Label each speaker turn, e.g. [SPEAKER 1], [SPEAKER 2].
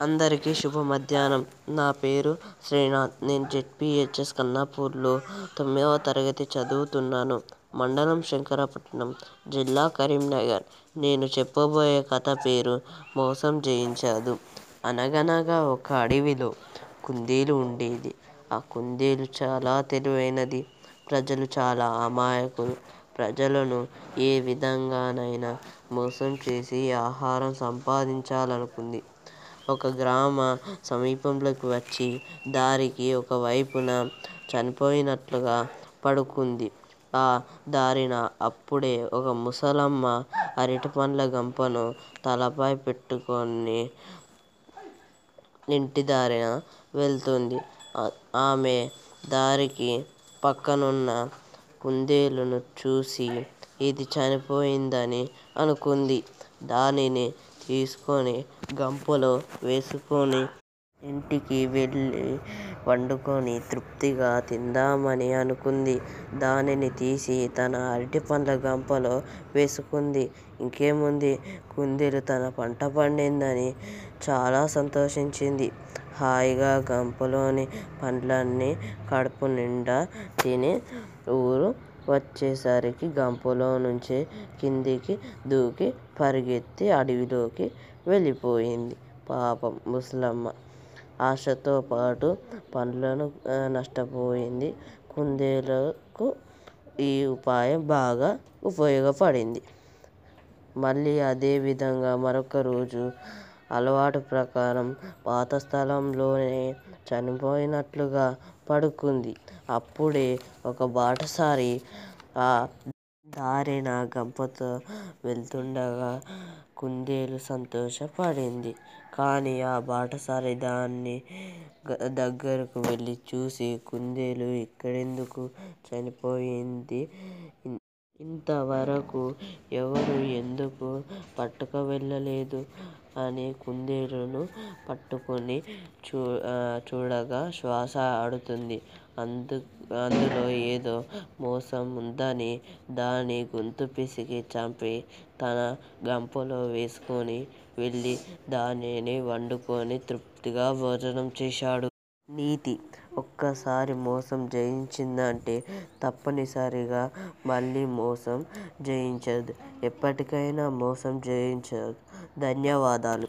[SPEAKER 1] అందరికీ శుభ మధ్యాహ్నం. నా పేరు శ్రీనాథ్. నేను జెడ్పీహెచ్ఎస్ కన్నాపూర్లో తొమ్మిదవ తరగతి చదువుతున్నాను. మండలం శంకరపట్నం, జిల్లా కరీంనగర్. నేను చెప్పబోయే కథ పేరు 'మోసం చేయించాదు అనగనగా ఒక అడవిలో కుందేలు ఉండేది. ఆ కుందేలు చాలా తెలివైనది. ప్రజలు చాలా అమాయకులు. ప్రజలను ఏ విధంగానైనా మోసం చేసి ఆహారం సంపాదించాలనుకుంది. ఒక గ్రామ సమీపంలోకి వచ్చి దారికి ఒక వైపున చనిపోయినట్లుగా పడుకుంది. ఆ దారిన అప్పుడే ఒక ముసలమ్మ అరటిపండ్ల గంపను తలపై పెట్టుకుని ఇంటిదారిన వెళ్తోంది. ఆమె దారికి పక్కనున్న కుందేలును చూసి ఇది చనిపోయిందని అనుకుంది. దానిని తీసుకొని గంపలో వేసుకొని ఇంటికి వెళ్ళి వండుకొని తృప్తిగా తిందామని అనుకుంది. దానిని తీసి తన అరటిపండ్ల గంపలో వేసుకుంది. ఇంకేముంది కుందేలు తన పంట పండిందని చాలా సంతోషించింది. హాయిగా గంపలోని పండ్లన్నీ కడుపునిండా తిని ఊరు వచ్చేసరికి గంపలో నుంచి కిందికి దూకి పరిగెత్తి అడవిలోకి వెళ్ళిపోయింది పాపం ముసలమ్మ. ఆశతో పాటు పండ్లను నష్టపోయింది. కుందేలకు ఈ ఉపాయం బాగా ఉపయోగపడింది. మళ్ళీ అదే విధంగా మరొక రోజు అలవాటు ప్రకారం పాత స్థలంలోనే చనిపోయినట్లుగా పడుకుంది. అప్పుడే ఒక బాటసారి ఆ దారిన గంపతో వెళ్తుండగా కుందేలు సంతోషపడింది. కానీ ఆ బాటసారి దాని దగ్గరకు వెళ్ళి చూసి కుందేలు ఇక్కడెందుకు చనిపోయింది? ఇంతవరకు ఎవరు ఎందుకు పట్టుకువెళ్ళలేదు? అని కుందేలును పట్టుకొని చూ చూడగా శ్వాస ఆడుతుంది అందు అందులో ఏదో మోసం ఉందని దాని గొంతు పిసికి చంపి తన గంపలో వేసుకొని వెళ్ళి దానిని వండుకొని తృప్తిగా భోజనం చేశాడు. నీతి: ఒక్కసారి మోసం జయించిందంటే తప్పనిసరిగా మళ్ళీ మోసం జయించదు. ఎప్పటికైనా మోసం జయించదు. ధన్యవాదాలు.